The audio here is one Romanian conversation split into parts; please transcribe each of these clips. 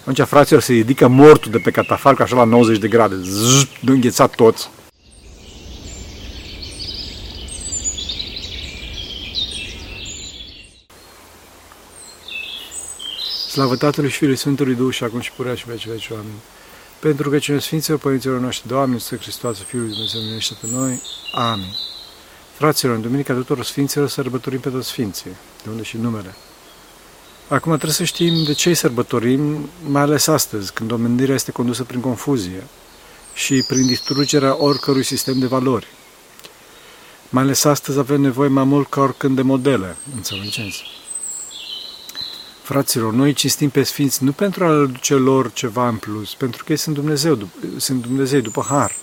Atunci, fraților, se ridică mortul de pe catafalc așa la 90 de grade. Zzz, de înghețat toți. Slavă Tatălui și Fiului Sfântului Duh și acum și purea și veci veci oameni. Pentru că cine Sfinților Părinților noștri, Doamne, Să Hristos, Fiul lui Dumnezeu, miluiește pe noi. Amin. Fraților, în Duminica tuturor Sfinților sărbătorim pe toți Sfinții, de unde și numele. Acum trebuie să știm de ce îi sărbătorim, mai ales astăzi, când omenirea este condusă prin confuzie și prin distrugerea oricărui sistem de valori. Mai ales astăzi avem nevoie mai mult ca oricând de modele, înțelegeți? Fraților, noi cinstim pe Sfinți nu pentru a le duce lor ceva în plus, pentru că ei sunt Dumnezeu, sunt Dumnezeu după har.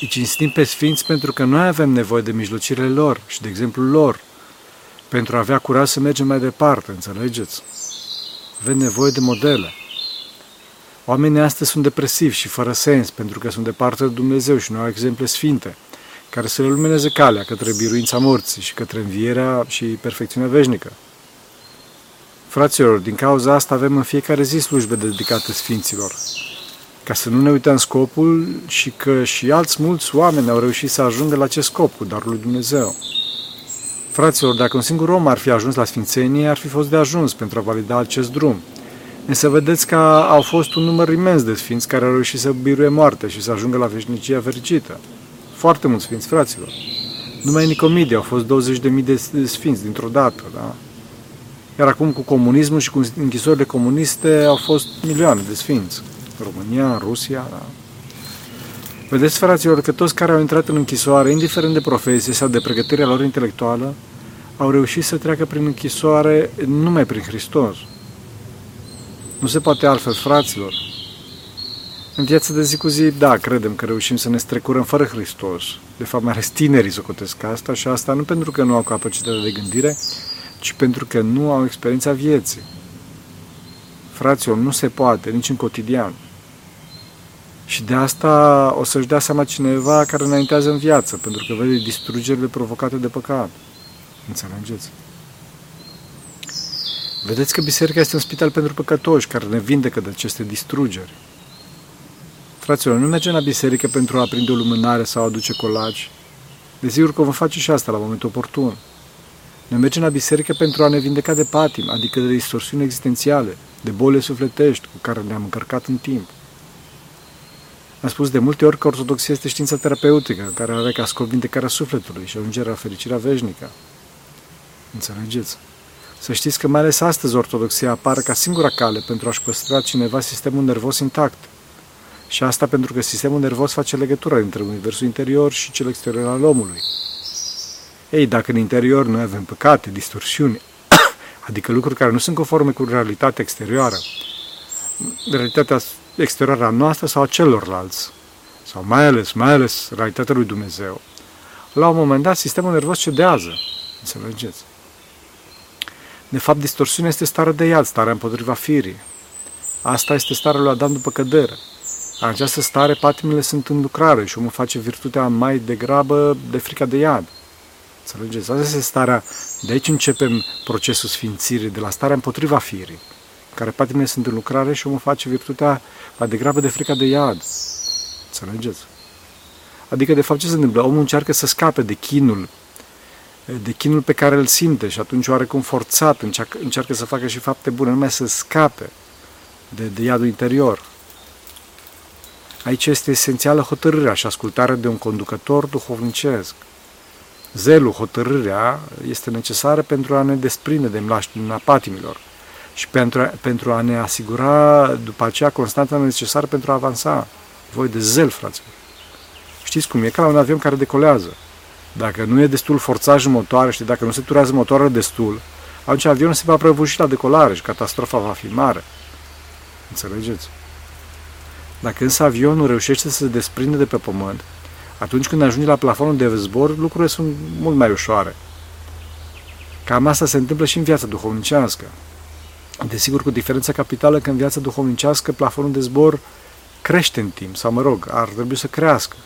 Îi cinstim pe Sfinți pentru că noi avem nevoie de mijlocirile lor și de exemplul lor, pentru a avea curaj să mergem mai departe, înțelegeți? Avem nevoie de modele. Oamenii astăzi sunt depresivi și fără sens pentru că sunt departe de Dumnezeu și nu au exemple sfinte care să le lumineze calea către biruința morții și către învierea și perfecțiunea veșnică. Fraților, din cauza asta avem în fiecare zi slujbe dedicate Sfinților, ca să nu ne uităm scopul și că și alți mulți oameni au reușit să ajungă la acest scop cu darul lui Dumnezeu. Fraților, dacă un singur om ar fi ajuns la Sfințenie, ar fi fost de ajuns pentru a valida acest drum. Însă vedeți că au fost un număr imens de sfinți care au reușit să biruie moartea și să ajungă la veșnicia fericită. Foarte mulți sfinți, fraților. Numai în Nicomidie au fost 20.000 de sfinți dintr-o dată, da? Iar acum cu comunismul și cu închisorile comuniste au fost milioane de sfinți. În România, în Rusia, da? Vedeți, fraților, că toți care au intrat în închisoare, indiferent de profesie sau de pregătirea lor intelectuală, au reușit să treacă prin închisoare numai prin Hristos. Nu se poate altfel, fraților. În viața de zi cu zi, da, credem că reușim să ne strecurăm fără Hristos. De fapt, mai ales tinerii socotesc asta și asta nu pentru că nu au capacitatea de gândire, ci pentru că nu au experiența vieții. Fraților, nu se poate, nici în cotidian. Și de asta o să-și dea seama cineva care înaintează în viață, pentru că vede distrugerile provocate de păcat. Înțelegeți? Vedeți că biserica este un spital pentru păcătoși care ne vindecă de aceste distrugeri. Fraților, nu mergem la biserică pentru a aprinde o lumânare sau a aduce colaci. Desigur că vom face și asta la momentul oportun. Noi mergem la biserică pentru a ne vindeca de patim, adică de distorsiuni existențiale, de boli sufletești cu care ne-am încărcat în timp. Am spus de multe ori că ortodoxia este știința terapeutică, care are ca scop vindecarea sufletului și ajungerea la fericirea veșnică. Înțelegeți? Să știți că mai ales astăzi ortodoxia apare ca singura cale pentru a-și păstra cineva sistemul nervos intact. Și asta pentru că sistemul nervos face legătura între universul interior și cel exterior al omului. Ei, dacă în interior noi avem păcate, distorsiuni, adică lucruri care nu sunt conforme cu realitatea exterioară, realitatea exterioară a noastră sau a celorlalți, sau mai ales, mai ales realitatea lui Dumnezeu, la un moment dat sistemul nervos cedează. Înțelegeți? De fapt, distorsiunea este starea de iad, starea împotriva firii. Asta este starea lui Adam după cădere. În această stare, patimile sunt în lucrare și omul face virtutea mai degrabă de frica de iad. Înțelegeți? Asta este starea, de aici începem procesul sfințirii, de la starea împotriva firii, care patimile sunt în lucrare și omul face virtutea mai degrabă de frica de iad. Înțelegeți? Adică, de fapt, ce se întâmplă? Omul încearcă să scape de chinul, de chinul pe care îl simte și atunci oarecum forțat încearcă, încearcă să facă și fapte bune, numai să scape de, de iadul interior. Aici este esențială hotărârea și ascultarea de un conducător duhovnicesc. Zelul, hotărârea, este necesară pentru a ne desprinde de mlaștina patimilor și pentru a, pentru a ne asigura după aceea constanța necesară pentru a avansa. Voi de zel, fraților. Știți cum e? Ca la un avion care decolează. Dacă nu e destul forțaj în motoare și dacă nu se turează motoarele destul, atunci avionul se va prăbuși la decolare și catastrofa va fi mare. Înțelegeți? Dacă însă avionul reușește să se desprinde de pe pământ, atunci când ajunge la plafonul de zbor, lucrurile sunt mult mai ușoare. Cam asta se întâmplă și în viața duhovnicească. Desigur, cu diferența capitală că în viața duhovnicească plafonul de zbor crește în timp, sau mă rog, ar trebui să crească.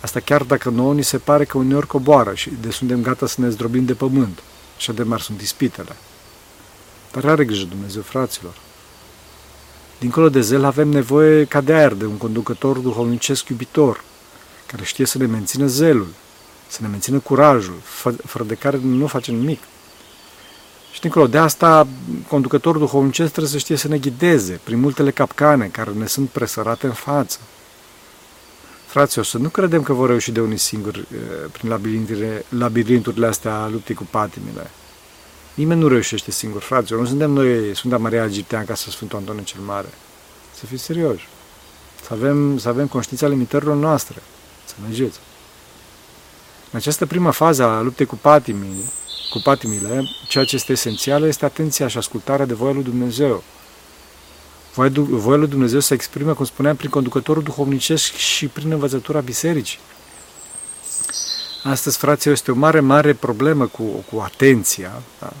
Asta chiar dacă nouă ni se pare că uneori coboară și de suntem gata să ne zdrobim de pământ. Așa de mari sunt ispitele. Dar are grijă Dumnezeu, fraților. Dincolo de zel avem nevoie ca de aer, de un conducător duhovnicesc iubitor, care știe să ne mențină zelul, să ne mențină curajul, fără de care nu facem nimic. Și dincolo de asta, conducătorul duhovnicesc trebuie să știe să ne ghideze prin multele capcane care ne sunt presărate în față. Fraților, să nu credem că vor reuși de unii singuri eh, prin labirinturile, labirinturile astea a luptei cu patimile. Nimeni nu reușește singur, fraților. Nu suntem noi Sfânta Maria Egiptean ca să Sfântul Antoniu cel Mare. Să fiți serioși. Să avem, să avem conștiința limitărilor noastre. Să mergeți. În această primă fază a luptei cu patimile, cu patimile, ceea ce este esențial este atenția și ascultarea de voia lui Dumnezeu. Voia, voia lui Dumnezeu se exprimă, cum spuneam, prin conducătorul duhovnicesc și prin învățătura bisericii. Astăzi, fraților, este o mare, mare problemă cu, cu atenția. Da?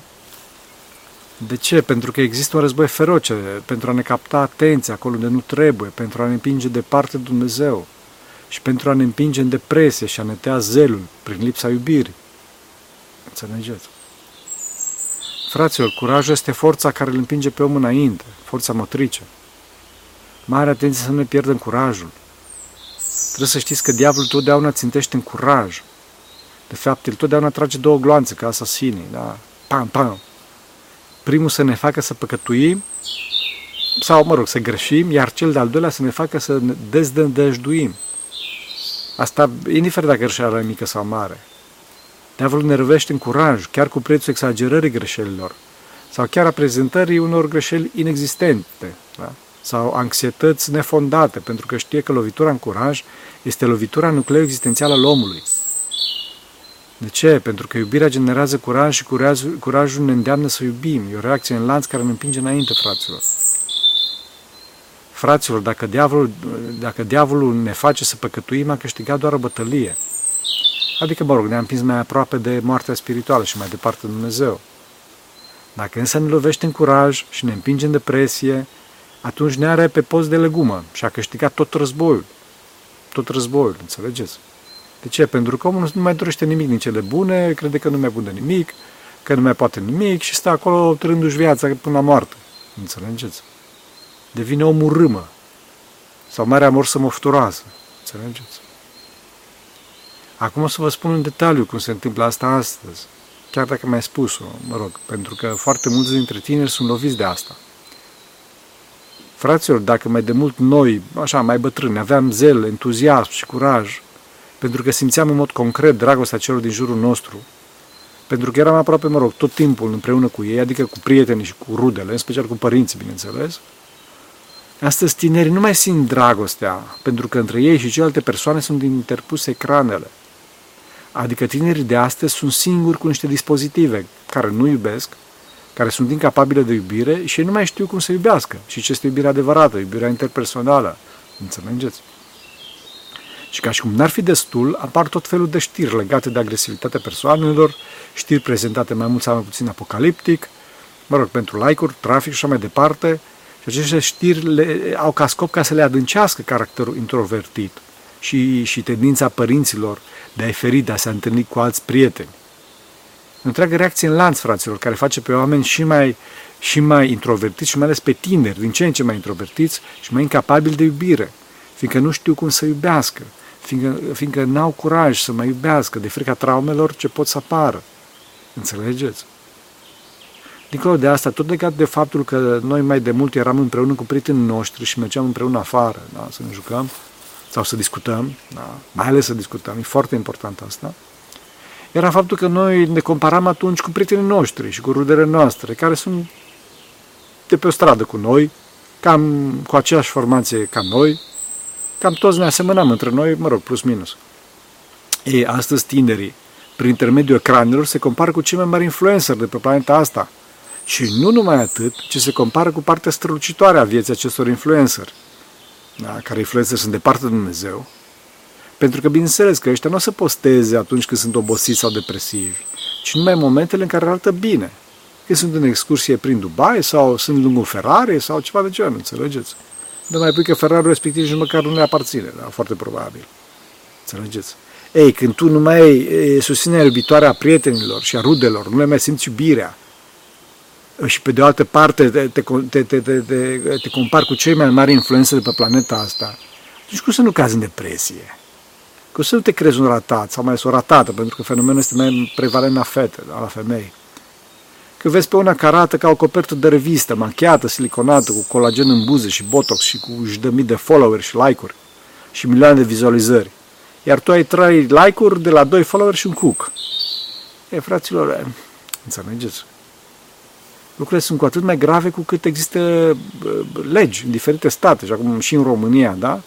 De ce? Pentru că există un război feroce, pentru a ne capta atenția acolo unde nu trebuie, pentru a ne împinge departe de Dumnezeu și pentru a ne împinge în depresie și a ne tăia zelul prin lipsa iubirii. Înțelegeți? Fraților, curajul este forța care îl împinge pe om înainte, forța motrice. Mare atenție să nu ne pierdem curajul. Trebuie să știți că diavolul totdeauna țintește în curaj. De fapt, el totdeauna trage două gloanțe ca asasinii, da? Pam, pam. Primul să ne facă să păcătuim sau, mă rog, să greșim, iar cel de-al doilea să ne facă să ne dezdăjduim. Asta, indiferent dacă greșeala e mică sau mare. Diavolul ne răvește în curaj, chiar cu prețul exagerării greșelilor, sau chiar a prezentării unor greșeli inexistente, da? sau anxietăți nefondate, pentru că știe că lovitura în curaj este lovitura nucleu existențială al omului. De ce? Pentru că iubirea generează curaj și curajul, curajul ne îndeamnă să iubim. E o reacție în lanț care ne împinge înainte, fraților. Fraților, dacă diavolul, dacă diavolul ne face să păcătuim, a câștigat doar o bătălie. Adică, mă rog, ne-am împins mai aproape de moartea spirituală și mai departe de Dumnezeu. Dacă însă ne lovește în curaj și ne împinge în depresie, atunci ne are pe post de legumă și a câștigat tot războiul. Tot războiul, înțelegeți? De ce? Pentru că omul nu mai dorește nimic din cele bune, crede că nu mai bune nimic, că nu mai poate nimic și stă acolo trându-și viața până la moarte. Înțelegeți? Devine omul râmă. Sau mare amor să mofturoasă. Înțelegeți? Acum o să vă spun în detaliu cum se întâmplă asta astăzi. Chiar dacă mi-ai spus-o, mă rog, pentru că foarte mulți dintre tineri sunt loviți de asta. Fraților, dacă mai de mult noi, așa, mai bătrâni, aveam zel, entuziasm și curaj, pentru că simțeam în mod concret dragostea celor din jurul nostru, pentru că eram aproape, mă rog, tot timpul împreună cu ei, adică cu prietenii și cu rudele, în special cu părinții, bineînțeles, astăzi tinerii nu mai simt dragostea, pentru că între ei și celelalte persoane sunt interpuse ecranele. Adică tinerii de astăzi sunt singuri cu niște dispozitive care nu iubesc, care sunt incapabile de iubire și ei nu mai știu cum să iubească și ce este iubirea adevărată, iubirea interpersonală. Înțelegeți? Și ca și cum n-ar fi destul, apar tot felul de știri legate de agresivitatea persoanelor, știri prezentate mai mult sau mai puțin apocaliptic, mă rog, pentru like-uri, trafic și așa mai departe. Și aceste știri le, au ca scop ca să le adâncească caracterul introvertit și, și tendința părinților de a-i feri, de a se întâlni cu alți prieteni. Întreagă reacție în lanț, fraților, care face pe oameni și mai, și mai introvertiți și mai ales pe tineri, din ce în ce mai introvertiți și mai incapabili de iubire, fiindcă nu știu cum să iubească, fiindcă, fiindcă n-au curaj să mai iubească de frica traumelor ce pot să apară. Înțelegeți? Dincolo de asta, tot legat de faptul că noi mai de mult eram împreună cu prietenii noștri și mergeam împreună afară, da, să ne jucăm sau să discutăm, da, mai ales să discutăm, e foarte important asta, era faptul că noi ne comparam atunci cu prietenii noștri și cu rudele noastre, care sunt de pe o stradă cu noi, cam cu aceeași formație ca noi, cam toți ne asemănăm între noi, mă rog, plus minus. Ei, astăzi tinerii, prin intermediul ecranelor, se compară cu cei mai mari influencer de pe planeta asta. Și nu numai atât, ci se compară cu partea strălucitoare a vieții acestor influencer, da, care influencer sunt departe de Dumnezeu, pentru că, bineînțeles, că ăștia nu o să posteze atunci când sunt obosiți sau depresivi, ci numai în momentele în care arată bine. Că sunt în excursie prin Dubai sau sunt lângă Ferrari sau ceva de genul, înțelegeți? Dar mai pui că Ferrari respectiv nici măcar nu le aparține, da? foarte probabil. Înțelegeți? Ei, când tu nu mai ai susținerea iubitoare a prietenilor și a rudelor, nu le mai simți iubirea, și pe de o altă parte te, te, te, te, te, te, te compari cu cei mai mari influențe de pe planeta asta, atunci cum să nu cazi în depresie? Cum să nu te crezi un ratat sau mai ales o ratată, pentru că fenomenul este mai prevalent la fete, la femei. Că vezi pe una care arată ca o copertă de revistă, machiată, siliconată, cu colagen în buze și botox și cu își dă mii de follower și like-uri și milioane de vizualizări. Iar tu ai trei like-uri de la doi follower și un cook. E, fraților, înțelegeți? Lucrurile sunt cu atât mai grave cu cât există legi în diferite state, și acum și în România, da?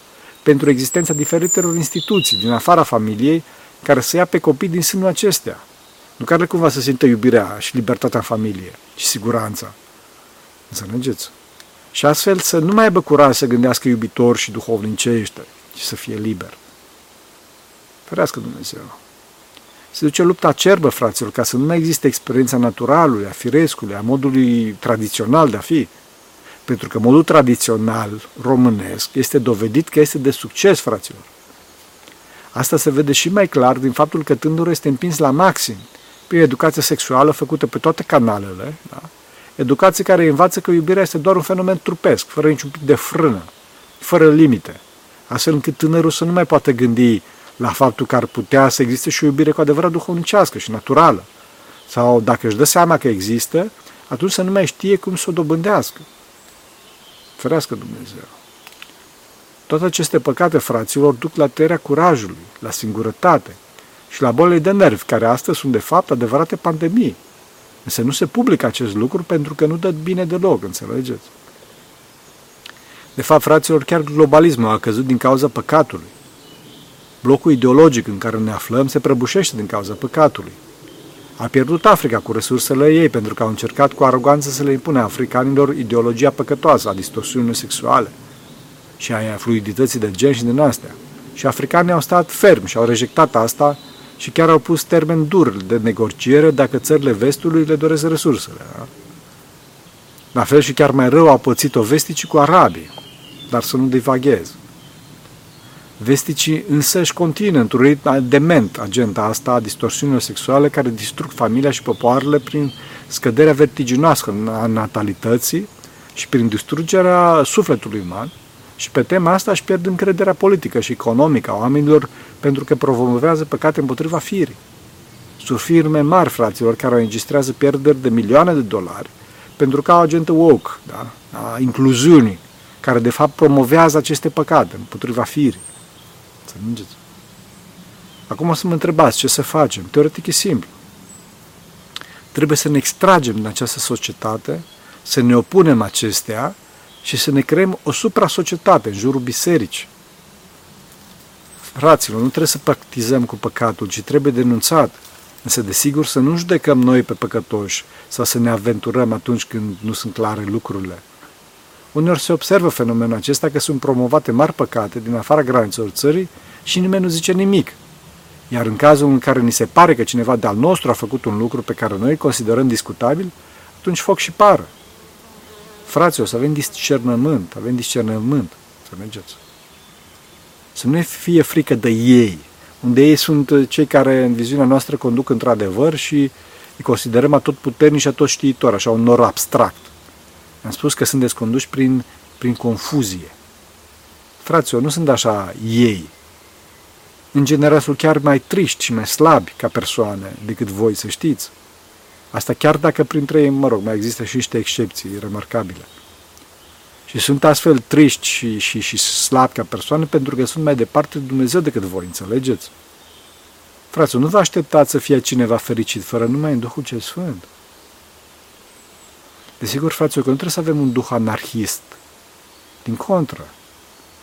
pentru existența diferitelor instituții din afara familiei care să ia pe copii din sânul acestea. Nu care cumva să simtă iubirea și libertatea în familie și siguranța. Înțelegeți? Și astfel să nu mai aibă curaj să gândească iubitor și duhovnicește și să fie liber. Ferească Dumnezeu! Se duce lupta acerbă, fraților, ca să nu mai existe experiența naturalului, a firescului, a modului tradițional de a fi. Pentru că modul tradițional românesc este dovedit că este de succes, fraților. Asta se vede și mai clar din faptul că tânărul este împins la maxim prin educația sexuală făcută pe toate canalele, da? educație care învață că iubirea este doar un fenomen trupesc, fără niciun pic de frână, fără limite, astfel încât tânărul să nu mai poată gândi la faptul că ar putea să existe și o iubire cu adevărat duhovnicească și naturală. Sau dacă își dă seama că există, atunci să nu mai știe cum să o dobândească. Ferească Dumnezeu. Toate aceste păcate, fraților, duc la tăierea curajului, la singurătate și la bolile de nervi, care astăzi sunt de fapt adevărate pandemii. Însă nu se publică acest lucru pentru că nu dă bine deloc, înțelegeți? De fapt, fraților, chiar globalismul a căzut din cauza păcatului. Blocul ideologic în care ne aflăm se prăbușește din cauza păcatului. A pierdut Africa cu resursele ei pentru că au încercat cu aroganță să le impune africanilor ideologia păcătoasă a distorsiunilor sexuale și a fluidității de gen și din astea. Și africanii au stat ferm și au rejectat asta și chiar au pus termen dur de negociere dacă țările vestului le doresc resursele. Da? La fel și chiar mai rău au pățit-o vesticii cu arabii, dar să nu divaghez. Vesticii însă își continuă într-un ritm dement agenda asta a distorsiunilor sexuale care distrug familia și popoarele prin scăderea vertiginoasă a natalității și prin distrugerea sufletului uman și pe tema asta își pierd încrederea politică și economică a oamenilor pentru că promovează păcate împotriva firii. Sunt firme mari, fraților, care înregistrează pierderi de milioane de dolari pentru că au agentă woke, da? a incluziunii, care de fapt promovează aceste păcate împotriva firii. Înțelegeți? Acum o să mă întrebați ce să facem. Teoretic e simplu. Trebuie să ne extragem din această societate, să ne opunem acestea și să ne creăm o supra-societate în jurul bisericii. Fraților, nu trebuie să practizăm cu păcatul, ci trebuie denunțat. Însă, desigur, să nu judecăm noi pe păcătoși sau să ne aventurăm atunci când nu sunt clare lucrurile. Uneori se observă fenomenul acesta că sunt promovate mari păcate din afara granițelor țării și nimeni nu zice nimic. Iar în cazul în care ni se pare că cineva de-al nostru a făcut un lucru pe care noi îl considerăm discutabil, atunci foc și pară. Frații, o să avem discernământ, avem discernământ, să mergeți. Să nu fie frică de ei, unde ei sunt cei care în viziunea noastră conduc într-adevăr și îi considerăm atot puternici și atot știitori, așa un nor abstract. Am spus că sunt desconduși prin, prin confuzie. Fraților, nu sunt așa ei. În general sunt chiar mai triști și mai slabi ca persoane decât voi, să știți. Asta chiar dacă printre ei, mă rog, mai există și niște excepții remarcabile. Și sunt astfel triști și, și, și slabi ca persoane pentru că sunt mai departe de Dumnezeu decât voi, înțelegeți? Fraților, nu vă așteptați să fie cineva fericit fără numai în Duhul cel Sfânt. Desigur, fraților, că nu trebuie să avem un duh anarhist. Din contră,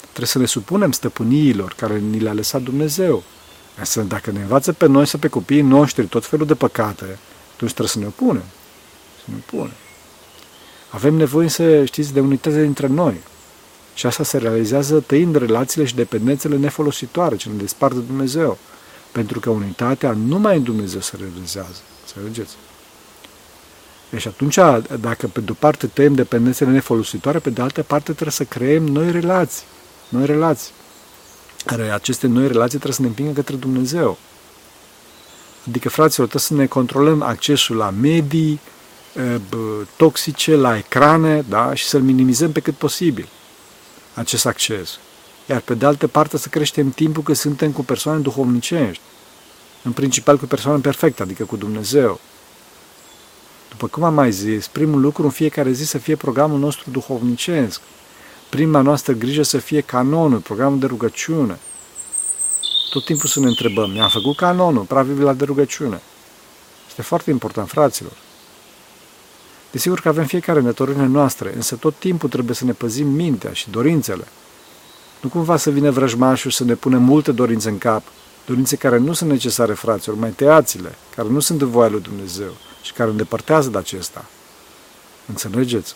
trebuie să ne supunem stăpâniilor care ni le-a lăsat Dumnezeu. Însă dacă ne învață pe noi să pe copiii noștri tot felul de păcate, atunci trebuie să ne opunem. Să ne opunem. Avem nevoie să știți de unitate dintre noi. Și asta se realizează tăind relațiile și dependențele nefolositoare ce ne despart de Dumnezeu. Pentru că unitatea numai în Dumnezeu se realizează. Înțelegeți? Deci atunci, dacă pe de-o parte tăiem dependențele nefolositoare, pe de altă parte trebuie să creăm noi relații. Noi relații. Care aceste noi relații trebuie să ne împingă către Dumnezeu. Adică, fraților, trebuie să ne controlăm accesul la medii, toxice la ecrane da? și să-l minimizăm pe cât posibil acest acces. Iar pe de altă parte să creștem timpul că suntem cu persoane duhovnicești, în principal cu persoane perfecte, adică cu Dumnezeu. După cum am mai zis, primul lucru în fiecare zi să fie programul nostru duhovnicesc. Prima noastră grijă să fie canonul, programul de rugăciune. Tot timpul să ne întrebăm, mi-am făcut canonul, pravila de rugăciune. Este foarte important, fraților. Desigur că avem fiecare înătorile noastre, însă tot timpul trebuie să ne păzim mintea și dorințele. Nu cumva să vină vrăjmașul să ne pune multe dorințe în cap, dorințe care nu sunt necesare, fraților, mai tăiați-le, care nu sunt de voia lui Dumnezeu și care îndepărtează de acesta. Înțelegeți?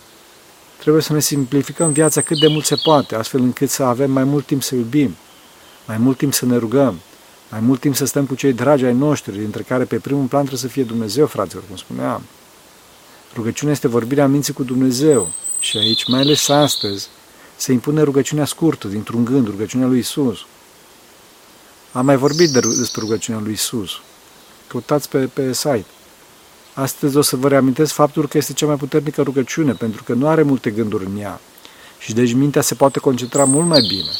Trebuie să ne simplificăm viața cât de mult se poate, astfel încât să avem mai mult timp să iubim, mai mult timp să ne rugăm, mai mult timp să stăm cu cei dragi ai noștri, dintre care pe primul plan trebuie să fie Dumnezeu, fraților, cum spuneam. Rugăciunea este vorbirea minții cu Dumnezeu și aici, mai ales astăzi, se impune rugăciunea scurtă, dintr-un gând, rugăciunea lui Isus. Am mai vorbit de, despre rugăciunea lui Isus. Căutați pe, pe site. Astăzi o să vă reamintesc faptul că este cea mai puternică rugăciune, pentru că nu are multe gânduri în ea și deci mintea se poate concentra mult mai bine.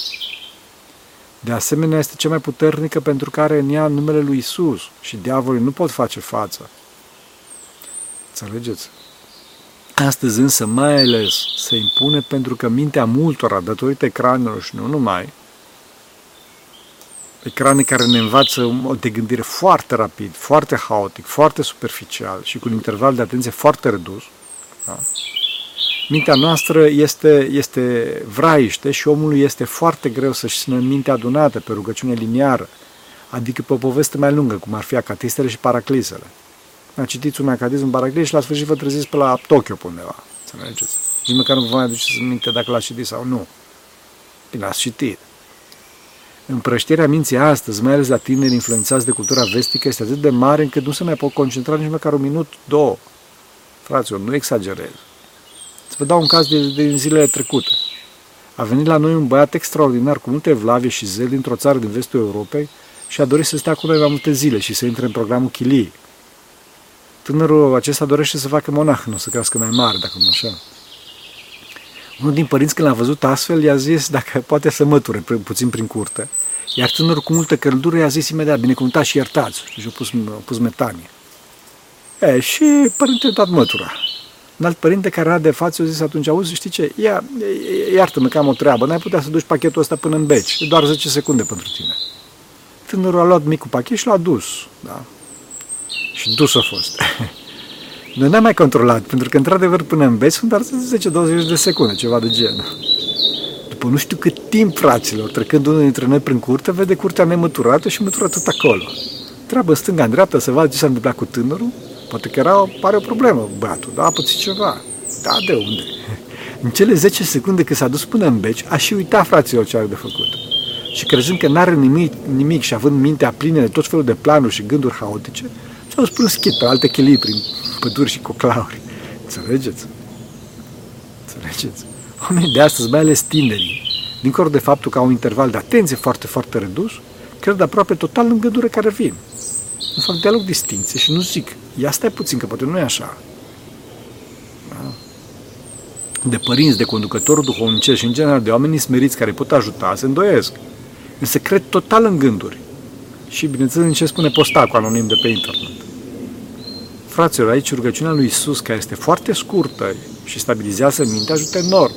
De asemenea, este cea mai puternică pentru că are în ea numele lui Isus și diavolii nu pot face față. Înțelegeți? Astăzi însă mai ales se impune pentru că mintea multora, datorită ecranelor și nu numai, ecrane care ne învață o de gândire foarte rapid, foarte haotic, foarte superficial și cu un interval de atenție foarte redus, da? mintea noastră este, este vraiște și omului este foarte greu să-și țină mintea adunată pe rugăciune liniară, adică pe o poveste mai lungă, cum ar fi acatistele și paraclisele. A citiți un acadism în paraclis și la sfârșit vă treziți pe la Tokyo pe undeva. Să mergeți. Nici măcar nu vă mai aduceți minte dacă l-ați citit sau nu. Bine, ați citit. Împrăștirea minții astăzi, mai ales la tineri influențați de cultura vestică, este atât de mare încât nu se mai pot concentra nici măcar un minut, două. Fraților, nu exagerez. Să vă dau un caz din, din zilele trecute. A venit la noi un băiat extraordinar cu multe evlavie și zel dintr-o țară din vestul Europei și a dorit să stea cu noi mai multe zile și să intre în programul Chilii. Tânărul acesta dorește să facă monah, nu să crească mai mare, dacă nu așa. Unul din părinți, când l-a văzut astfel, i-a zis dacă poate să măture puțin prin curte. Iar tânărul cu multă căldură i-a zis imediat, binecuvântați și iertați. Și a pus, a pus metanie. E, și părintele a dat mătura. Un alt părinte care era de față a zis atunci, auzi, știi ce, ia, iartă-mă că am o treabă, n-ai putea să duci pachetul ăsta până în beci, e doar 10 secunde pentru tine. Tânărul a luat micul pachet și l-a dus. Da? Și dus a fost. Noi n-am mai controlat, pentru că, într-adevăr, până în beci sunt doar 10-20 de secunde, ceva de genul. După nu știu cât timp, fraților, trecând unul dintre noi prin curte, vede curtea nemăturată și mătură tot acolo. Treabă stânga în dreapta să vadă ce s-a întâmplat cu tânărul. Poate că era, pare o problemă, băiatul, da, a pățit ceva. Da, de unde? În cele 10 secunde că s-a dus până în beci, a și uitat fraților ce are de făcut. Și crezând că n-are nimic, nimic și având mintea plină de tot felul de planuri și gânduri haotice, s-au spus schit pe alte chelii prin păduri și coclauri. Înțelegeți? Înțelegeți? Oamenii de astăzi, mai ales tinerii, dincolo de faptul că au un interval de atenție foarte, foarte redus, cred aproape total în gândure care vin. Nu fac deloc distinție și nu zic, ia stai puțin, că poate nu e așa. Da? De părinți, de conducători duhovnicești și în general de oameni smeriți care pot ajuta, se îndoiesc. Însă cred total în gânduri. Și bineînțeles în ce spune postacul anonim de pe internet. Fraților, aici rugăciunea lui Isus, care este foarte scurtă și stabilizează mintea, ajută enorm.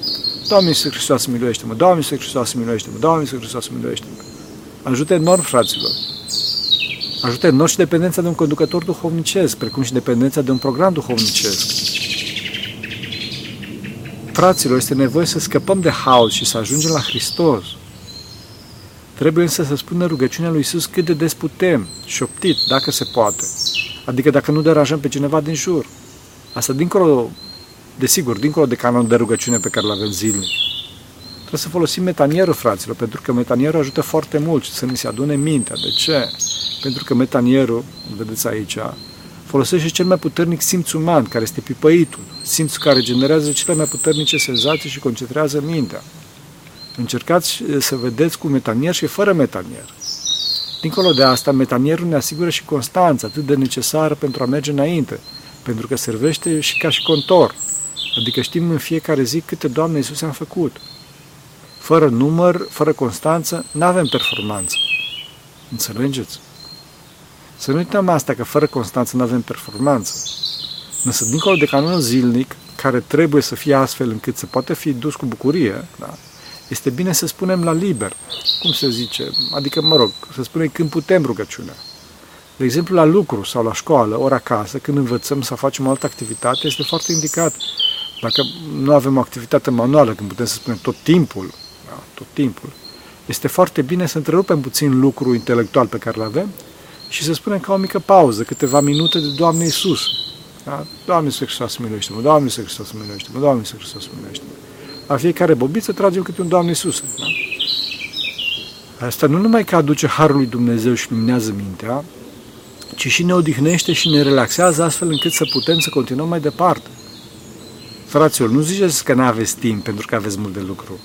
Doamne Iisus Hristos, miluiește-mă! Doamne Iisus Hristos, miluiește-mă! Doamne Iisus Hristos, miluiește-mă! Ajută enorm, fraților! Ajută enorm și dependența de un conducător duhovnicesc, precum și dependența de un program duhovnicesc. Fraților, este nevoie să scăpăm de haos și să ajungem la Hristos. Trebuie însă să spunem rugăciunea lui Isus cât de des putem, șoptit, dacă se poate. Adică dacă nu deranjăm pe cineva din jur. Asta dincolo, desigur, dincolo de canonul de rugăciune pe care îl avem zilnic. Trebuie să folosim metanierul, fraților, pentru că metanierul ajută foarte mult să ne se adune mintea. De ce? Pentru că metanierul, vedeți aici, folosește cel mai puternic simț uman, care este pipăitul, simțul care generează cele mai puternice senzații și concentrează mintea. Încercați să vedeți cu metanier și fără metanier. Dincolo de asta, metanierul ne asigură și constanța atât de necesară pentru a merge înainte, pentru că servește și ca și contor. Adică știm în fiecare zi câte Doamne Iisus am făcut. Fără număr, fără constanță, nu avem performanță. Înțelegeți? Să nu uităm asta, că fără constanță nu avem performanță. Însă, dincolo de canonul zilnic, care trebuie să fie astfel încât să poată fi dus cu bucurie, da? este bine să spunem la liber, cum se zice, adică, mă rog, să spunem când putem rugăciunea. De exemplu, la lucru sau la școală, ori acasă, când învățăm să facem o altă activitate, este foarte indicat. Dacă nu avem o activitate manuală, când putem să spunem tot timpul, da, tot timpul, este foarte bine să întrerupem puțin lucrul intelectual pe care îl avem și să spunem ca o mică pauză, câteva minute de Doamne Iisus. Da? Doamne Iisus Hristos, miluiește-mă, Doamne Iisus Hristos, miluiește-mă, Doamne Iisus Hristos, miluiește-mă. La fiecare bobiță tragem câte un Doamne Iisus. Da? Asta nu numai că aduce Harul lui Dumnezeu și luminează mintea, ci și ne odihnește și ne relaxează astfel încât să putem să continuăm mai departe. Fraților, nu ziceți că nu aveți timp pentru că aveți mult de lucru.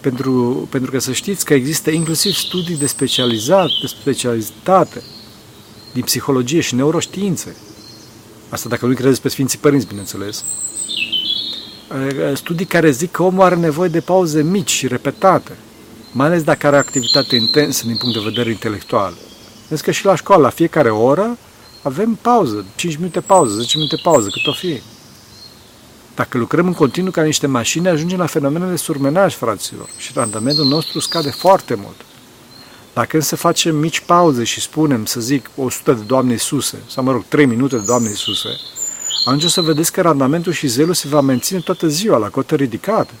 Pentru, pentru că să știți că există inclusiv studii de specializat, de specialitate din psihologie și neuroștiințe. Asta dacă nu credeți pe Sfinții Părinți, bineînțeles. Studii care zic că omul are nevoie de pauze mici și repetate, mai ales dacă are activitate intensă din punct de vedere intelectual. Vezi că și la școală, la fiecare oră, avem pauză, 5 minute pauză, 10 minute pauză, cât o fi. Dacă lucrăm în continuu ca niște mașini, ajungem la fenomenele de surmenaj, fraților, și randamentul nostru scade foarte mult. Dacă însă facem mici pauze și spunem, să zic, 100 de Doamne Iisuse, sau mă rog, 3 minute de Doamne Iisuse, atunci o să vedeți că randamentul și zelul se va menține toată ziua la cotă ridicată.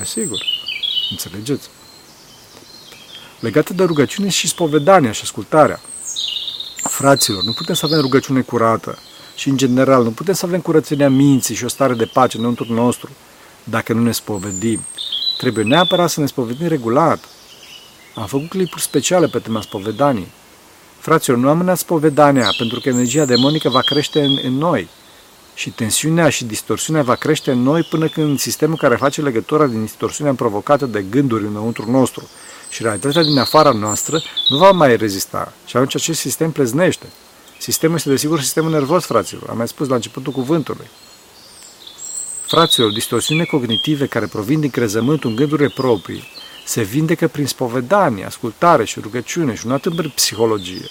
E sigur. Înțelegeți? Legată de rugăciune și spovedania și ascultarea. Fraților, nu putem să avem rugăciune curată și, în general, nu putem să avem curățenia minții și o stare de pace înăuntru nostru dacă nu ne spovedim. Trebuie neapărat să ne spovedim regulat. Am făcut clipuri speciale pe tema spovedanii. Fraților, nu amânați spovedania, pentru că energia demonică va crește în, în noi și tensiunea și distorsiunea va crește în noi până când sistemul care face legătura din distorsiunea provocată de gânduri înăuntru nostru și realitatea din afara noastră nu va mai rezista și atunci acest sistem pleznește. Sistemul este desigur sistemul nervos, fraților, am mai spus la începutul cuvântului. Fraților, distorsiunile cognitive care provin din crezământul în gândurile proprii se vindecă prin spovedanie, ascultare și rugăciune și nu atât prin psihologie.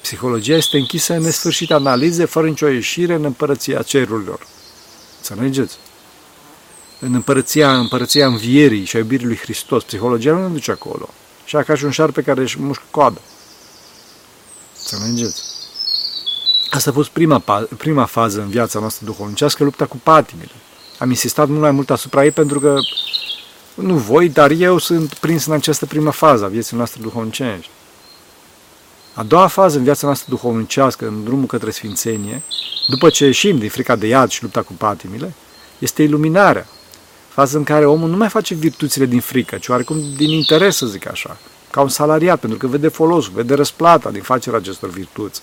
Psihologia este închisă în nesfârșite analize fără nicio ieșire în împărăția cerurilor. Înțelegeți? În împărăția, împărăția învierii și a iubirii lui Hristos. Psihologia nu ne duce acolo. Și ca și un șarpe care își mușcă coada. Înțelegeți? Asta a fost prima, prima fază în viața noastră duhovnicească, lupta cu patimile. Am insistat mult mai mult asupra ei pentru că nu voi, dar eu sunt prins în această primă fază a vieții noastre duhovnicești. A doua fază în viața noastră duhovnicească, în drumul către Sfințenie, după ce ieșim din frica de iad și lupta cu patimile, este iluminarea. Fază în care omul nu mai face virtuțile din frică, ci oarecum din interes, să zic așa, ca un salariat, pentru că vede folosul, vede răsplata din facerea acestor virtuți.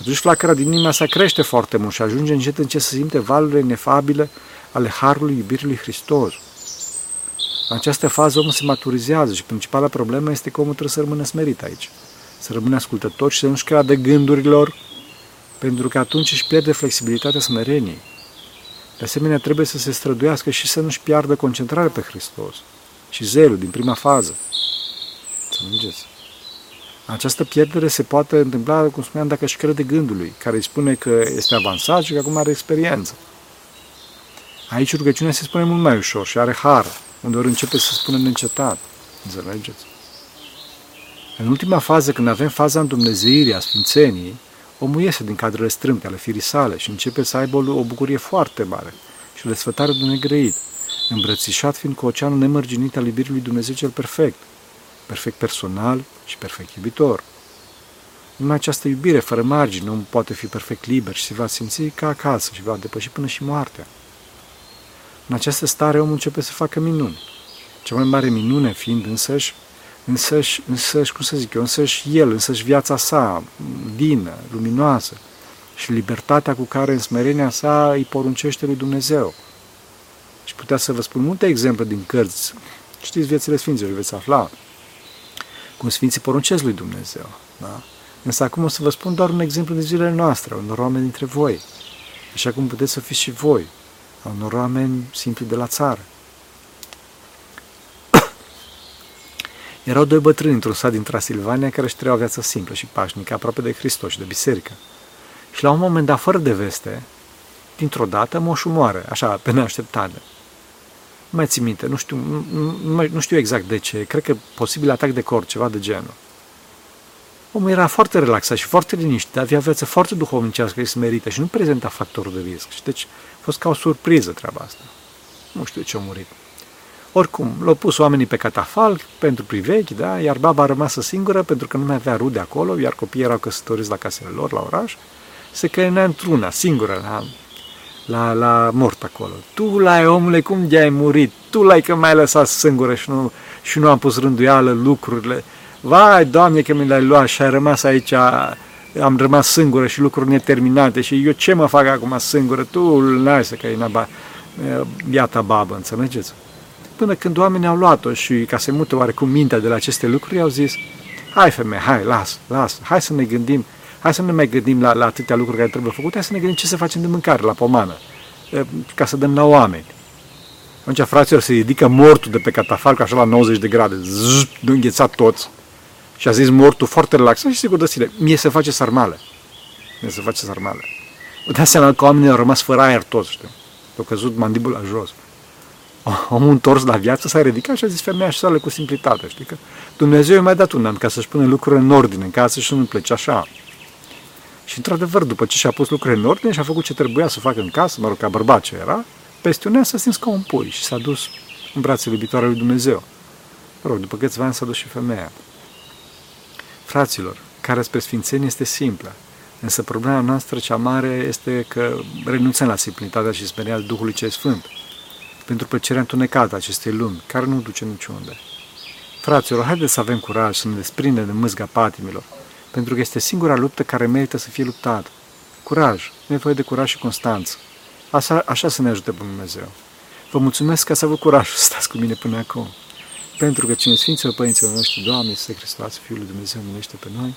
Atunci flacăra din inima sa crește foarte mult și ajunge încet încet să simte valurile inefabile ale Harului iubirii lui Hristos. În această fază omul se maturizează și principala problemă este că omul trebuie să rămână smerit aici. Să rămână ascultător și să nu-și creadă gândurilor, pentru că atunci își pierde flexibilitatea smereniei. De asemenea, trebuie să se străduiască și să nu-și piardă concentrarea pe Hristos și zelul din prima fază. Înțelegeți? Această pierdere se poate întâmpla, cum spuneam, dacă își crede gândului, care îi spune că este avansat și că acum are experiență. Aici rugăciunea se spune mult mai ușor și are har, unde ori începe să spună neîncetat. Înțelegeți? În ultima fază, când avem faza îndumnezeirii, a sfințeniei, omul iese din cadrele strâmte ale firii sale și începe să aibă o bucurie foarte mare și o desfătare de negrăit, îmbrățișat fiind cu oceanul nemărginit al iubirii lui Dumnezeu cel perfect, perfect personal și perfect iubitor. Numai această iubire fără margini nu poate fi perfect liber și se va simți ca acasă și va depăși până și moartea. În această stare omul începe să facă minuni. Cea mai mare minune fiind însăși, însăși, însăși cum să zic eu, însăși el, însăși viața sa, dină, luminoasă și libertatea cu care în smerenia sa îi poruncește lui Dumnezeu. Și putea să vă spun multe exemple din cărți. Știți viețile Sfinților, veți afla cum Sfinții poruncesc lui Dumnezeu. Da? Însă acum o să vă spun doar un exemplu de zilele noastre, unor oameni dintre voi, așa cum puteți să fiți și voi, a unor oameni simpli de la țară. Erau doi bătrâni într-un sat din Transilvania care își trăiau o viață simplă și pașnică, aproape de Hristos și de biserică. Și la un moment dat, fără de veste, dintr-o dată moșul moare, așa, pe neașteptate. Nu mai țin minte, nu știu, nu, nu, nu știu exact de ce, cred că posibil atac de cor, ceva de genul. Omul era foarte relaxat și foarte liniștit, avea viață foarte duhovnicească și smerită și nu prezenta factorul de risc. Și deci a fost ca o surpriză treaba asta. Nu știu ce a murit. Oricum, l-au pus oamenii pe catafalc pentru privechi, da? iar baba a rămas singură pentru că nu mai avea rude acolo, iar copiii erau căsătoriți la casele lor, la oraș. Se căinea într-una, singură, la, la, la mort acolo. Tu l-ai, omule, cum de-ai murit? Tu l-ai că m-ai lăsat singură și nu, și nu am pus rânduială lucrurile. Vai, Doamne, că mi le-ai luat și ai rămas aici, am rămas singură și lucruri neterminate și eu ce mă fac acum singură? Tu n-ai să căi ba, biata babă, înțelegeți? Până când oamenii au luat-o și ca să mute oarecum mintea de la aceste lucruri, au zis, hai femeie, hai, las, las, hai să ne gândim, hai să nu ne mai gândim la, la atâtea lucruri care trebuie făcute, hai să ne gândim ce să facem de mâncare la pomană, ca să dăm la oameni. Atunci fraților se ridică mortul de pe catafalc așa la 90 de grade, zzz, de înghețat toți. Și a zis mortul foarte relaxat și sigur de mie se face sarmale. Mie se face sarmale. Vă dați seama că oamenii au rămas fără aer toți, știu. Au căzut mandibula jos. Omul întors la viață s-a ridicat și a zis femeia și sale cu simplitate, știi că Dumnezeu i-a mai dat un an ca să-și pună lucrurile în ordine în casă și nu plece așa. Și într-adevăr, după ce și-a pus lucrurile în ordine și a făcut ce trebuia să facă în casă, mă rog, ca bărbat ce era, peste un an s-a stins ca un pui și s-a dus în brațele iubitoare lui Dumnezeu. Mă rog, după câțiva ani s-a dus și femeia. Fraților, care spre sfințenie este simplă, însă problema noastră cea mare este că renunțăm la simplitatea și smerenia Duhului cel Sfânt, pentru plăcerea întunecată a acestei lumi, care nu duce niciunde. Fraților, haideți să avem curaj să ne desprindem de mâzga patimilor, pentru că este singura luptă care merită să fie luptată. Curaj, nevoie de curaj și constanță. Așa, așa să ne ajute Bunul Dumnezeu. Vă mulțumesc că ați avut curaj să stați cu mine până acum. Pentru că cine Sfinților Părinților noștri, Doamne, Iisuse Hristos, Fiul lui Dumnezeu, numește pe noi.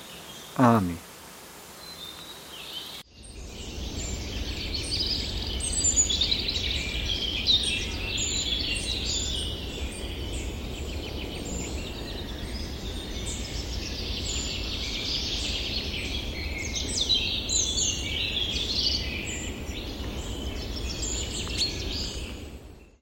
Amin.